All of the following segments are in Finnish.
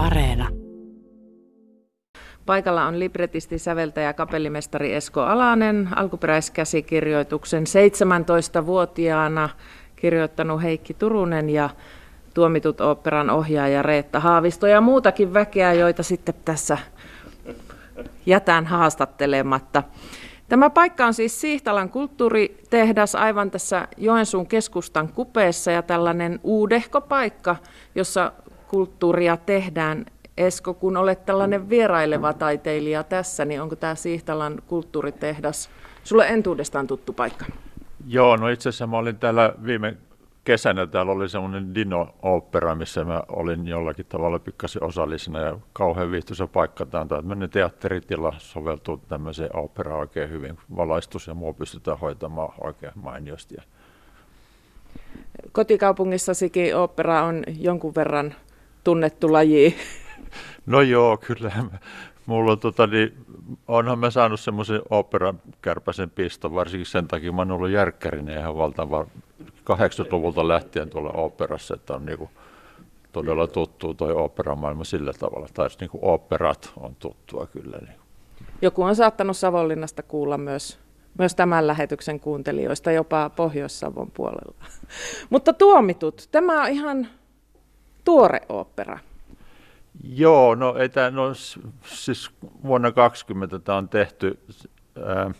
Areena. Paikalla on libretisti, säveltäjä, kapellimestari Esko Alanen, alkuperäiskäsikirjoituksen 17-vuotiaana kirjoittanut Heikki Turunen ja tuomitut oopperan ohjaaja Reetta Haavisto ja muutakin väkeä, joita sitten tässä jätän haastattelematta. Tämä paikka on siis Siihtalan kulttuuritehdas aivan tässä Joensuun keskustan kupeessa ja tällainen uudehko paikka, jossa kulttuuria tehdään. Esko, kun olet tällainen vieraileva taiteilija tässä, niin onko tämä Siihtalan kulttuuritehdas sulle entuudestaan tuttu paikka? Joo, no itse asiassa mä olin täällä viime kesänä, täällä oli semmoinen Dino-opera, missä mä olin jollakin tavalla pikkasen osallisena ja kauhean viihtyisä paikka. Tämä on tämmöinen teatteritila, soveltuu tämmöiseen operaan oikein hyvin. Valaistus ja muu pystytään hoitamaan oikein mainiosti. Kotikaupungissasikin opera on jonkun verran tunnettu laji. No joo, kyllä. Mulla on, tota, niin, onhan mä saanut semmoisen operan kärpäsen piston, varsinkin sen takia mä oon ollut järkkärinen ihan valtava 80-luvulta lähtien tuolla operassa, että on niinku todella tuttu toi operamaailma sillä tavalla, tai niinku operat on tuttua kyllä. Niin. Joku on saattanut Savonlinnasta kuulla myös, myös tämän lähetyksen kuuntelijoista, jopa Pohjois-Savon puolella. Mutta tuomitut, tämä on ihan tuore opera. Joo, no, ei tämä, no siis vuonna 2020 tämä on tehty, ää,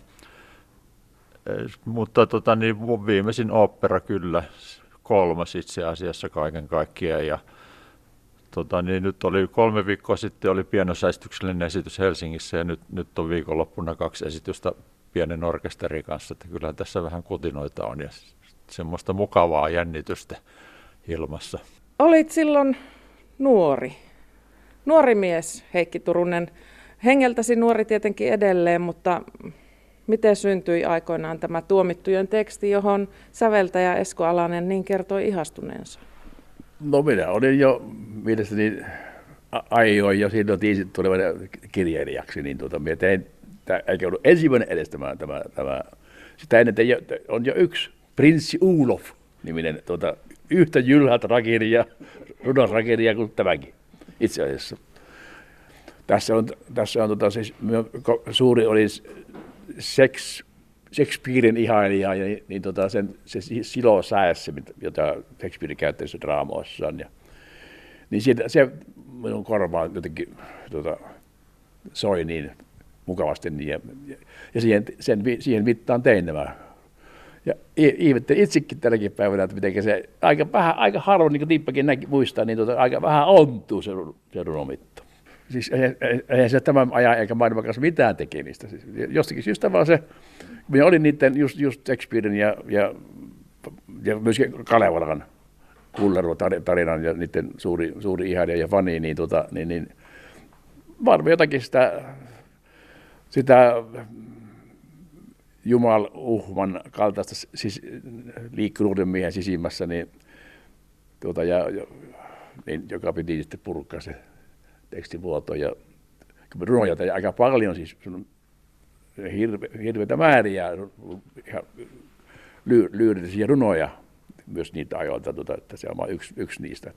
mutta tota, niin viimeisin opera kyllä, kolmas itse asiassa kaiken kaikkiaan. Ja, tota, niin nyt oli kolme viikkoa sitten oli pienosäistyksellinen esitys Helsingissä ja nyt, nyt on viikonloppuna kaksi esitystä pienen orkesterin kanssa, että kyllä tässä vähän kutinoita on ja semmoista mukavaa jännitystä ilmassa. Olit silloin nuori nuori mies, Heikki Turunen. Hengeltäsi nuori tietenkin edelleen, mutta miten syntyi aikoinaan tämä tuomittujen teksti, johon säveltäjä Esko Alanen niin kertoi ihastuneensa? No minä olin jo mielestäni aioin jo silloin tiisit tulevan kirjailijaksi, niin tuota, minä tein, eikä ollut ensimmäinen edes tämä, tämä, tämä sitä ennen on jo yksi Prinssi Ulof niminen tuota, yhtä jylhät rakiria, runosrakiria kuin tämäkin itse asiassa. Tässä on, tässä on tota, siis, suuri oli seks, Shakespearein ihailija, ja niin, niin tota, sen, se silo säässä, jota Shakespeare käytti draamoissaan. Ja, niin siitä, se minun korvaan jotenkin tota, soi niin mukavasti. Niin, ja, ja siihen, sen, siihen mittaan tein nämä ja ihmettelin itsekin tälläkin päivänä, että miten se aika, vähän, aika harvoin, niin kuin Tiippakin näki, muistaa, niin tuota, aika vähän ontuu se, se runomitto. Siis eihän se tämän ajan eikä maailman kanssa mitään tekemistä. Siis jostakin syystä vaan se, minä olin niiden just, just Shakespearein ja, ja, ja myöskin Kalevalan Kullervo tarinan ja niiden suuri, suuri ihailija ja fani, niin, tota, niin, niin varmaan jotakin sitä, sitä jumaluhman kaltaista siis, liikkuvuuden miehen sisimmässä, niin, tuota, ja, niin, joka piti sitten purkaa se tekstivuoto. Ja runoja ja aika paljon, siis hirve, hirveitä määriä ihan lyyrillisiä runoja myös niitä ajoilta, tuota, että se on yksi, yksi niistä.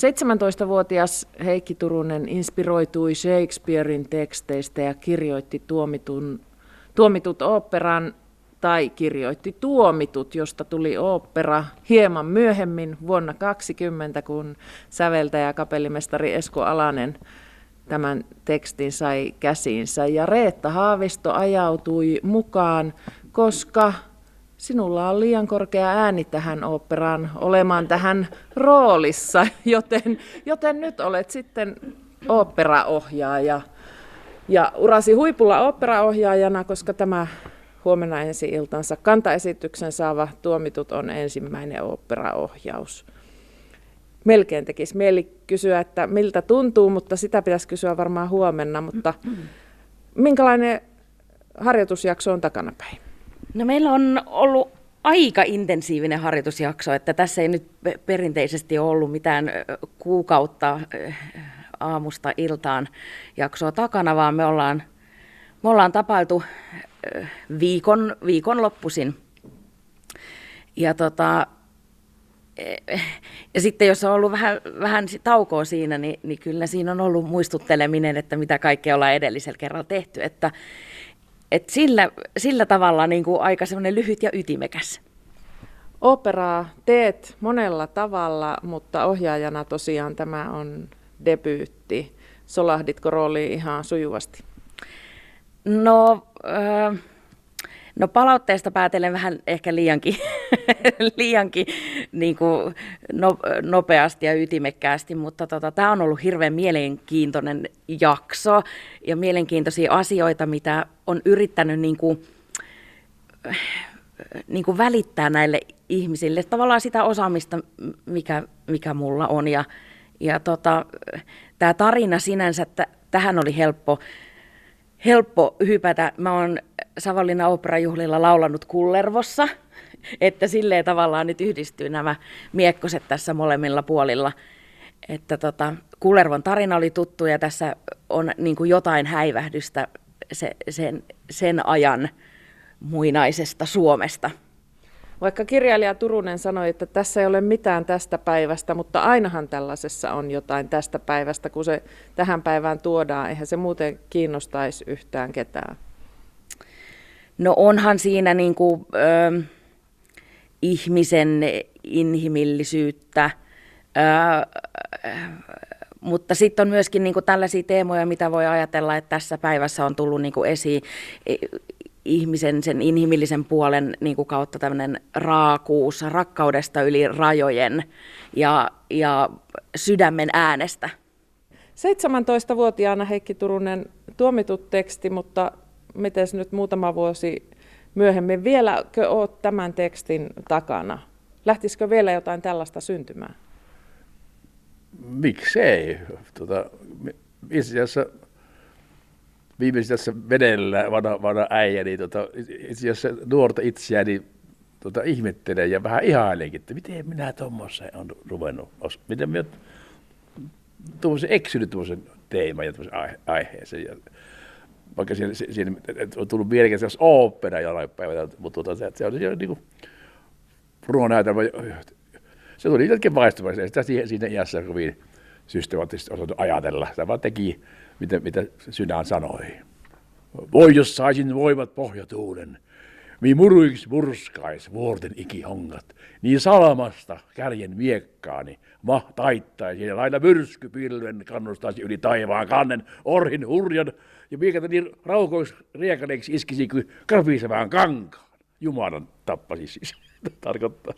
17-vuotias Heikki Turunen inspiroitui Shakespearein teksteistä ja kirjoitti tuomitun Tuomitut oopperan tai kirjoitti Tuomitut, josta tuli opera hieman myöhemmin vuonna 2020, kun säveltäjä kapellimestari Esko Alanen tämän tekstin sai käsiinsä. Ja Reetta Haavisto ajautui mukaan, koska sinulla on liian korkea ääni tähän oopperaan olemaan tähän roolissa, joten, joten nyt olet sitten oopperaohjaaja ja urasi huipulla operaohjaajana, koska tämä huomenna ensi iltansa kantaesityksen saava Tuomitut on ensimmäinen operaohjaus. Melkein tekisi mieli kysyä, että miltä tuntuu, mutta sitä pitäisi kysyä varmaan huomenna. Mutta minkälainen harjoitusjakso on takanapäin? No meillä on ollut aika intensiivinen harjoitusjakso, että tässä ei nyt perinteisesti ollut mitään kuukautta aamusta iltaan jaksoa takana, vaan me ollaan, me ollaan tapailtu viikon, viikon loppuisin. Ja tota, ja sitten jos on ollut vähän, vähän taukoa siinä, niin, niin kyllä siinä on ollut muistutteleminen, että mitä kaikkea ollaan edellisellä kerralla tehty. Että, että sillä, sillä tavalla niin kuin aika semmoinen lyhyt ja ytimekäs. Operaa teet monella tavalla, mutta ohjaajana tosiaan tämä on debyytti. Solahditko rooliin ihan sujuvasti? No, äh, no palautteesta päätellen vähän ehkä liiankin, liiankin niin kuin no, nopeasti ja ytimekkäästi, mutta tota, tämä on ollut hirveän mielenkiintoinen jakso ja mielenkiintoisia asioita, mitä on yrittänyt niin kuin, niin kuin välittää näille ihmisille. Tavallaan sitä osaamista, mikä, mikä mulla on ja, ja tota, tämä tarina sinänsä, että tähän oli helppo, helppo hypätä. Mä oon Savonlinnan operajuhlilla laulanut Kullervossa, että silleen tavallaan nyt yhdistyy nämä miekkoset tässä molemmilla puolilla. Että tota, Kullervon tarina oli tuttu ja tässä on niin kuin jotain häivähdystä se, sen, sen ajan muinaisesta Suomesta. Vaikka kirjailija Turunen sanoi, että tässä ei ole mitään tästä päivästä, mutta ainahan tällaisessa on jotain tästä päivästä, kun se tähän päivään tuodaan. Eihän se muuten kiinnostaisi yhtään ketään. No onhan siinä niin kuin, ö, ihmisen inhimillisyyttä, ö, mutta sitten on myöskin niin kuin tällaisia teemoja, mitä voi ajatella, että tässä päivässä on tullut niin kuin esiin ihmisen, sen inhimillisen puolen niin kuin kautta tämmöinen raakuus, rakkaudesta yli rajojen ja, ja sydämen äänestä. 17-vuotiaana Heikki Turunen tuomitut teksti, mutta miten nyt muutama vuosi myöhemmin, vieläkö olet tämän tekstin takana? Lähtisikö vielä jotain tällaista syntymään? Miksei? Tota, itse asiassa viimeisessä vedellä vanha, vanha äijä, niin tota, itse asiassa nuorta itseäni tota, ihmettelee ja vähän ihailenkin, että miten minä tuommoisen on ruvennut, miten minä tuommoisen eksynyt tuommoisen teeman ja tuommoisen aihe, aiheeseen. Ja, vaikka siinä, siinä on tullut mielenkiin se opera jollain päivällä, mutta tuota, se, se on niin kuin ruonäytelmä, se tuli jotenkin vaistumaan, sitä siinä, siinä iässä kovin systemaattisesti osattu ajatella. Sitä vaan teki mitä, mitä sydän sanoi. Voi jos saisin voivat pohjatuuden, mi muruiksi murskais vuorten ikihongat, niin salamasta kärjen miekkaani mah taittaisi ja lailla myrskypilven kannustaisi yli taivaan kannen orhin hurjan ja miekata niin raukois riekaneeksi iskisi kuin kapisevään kankaan. Jumalan tappasi siis, tarkoittaa.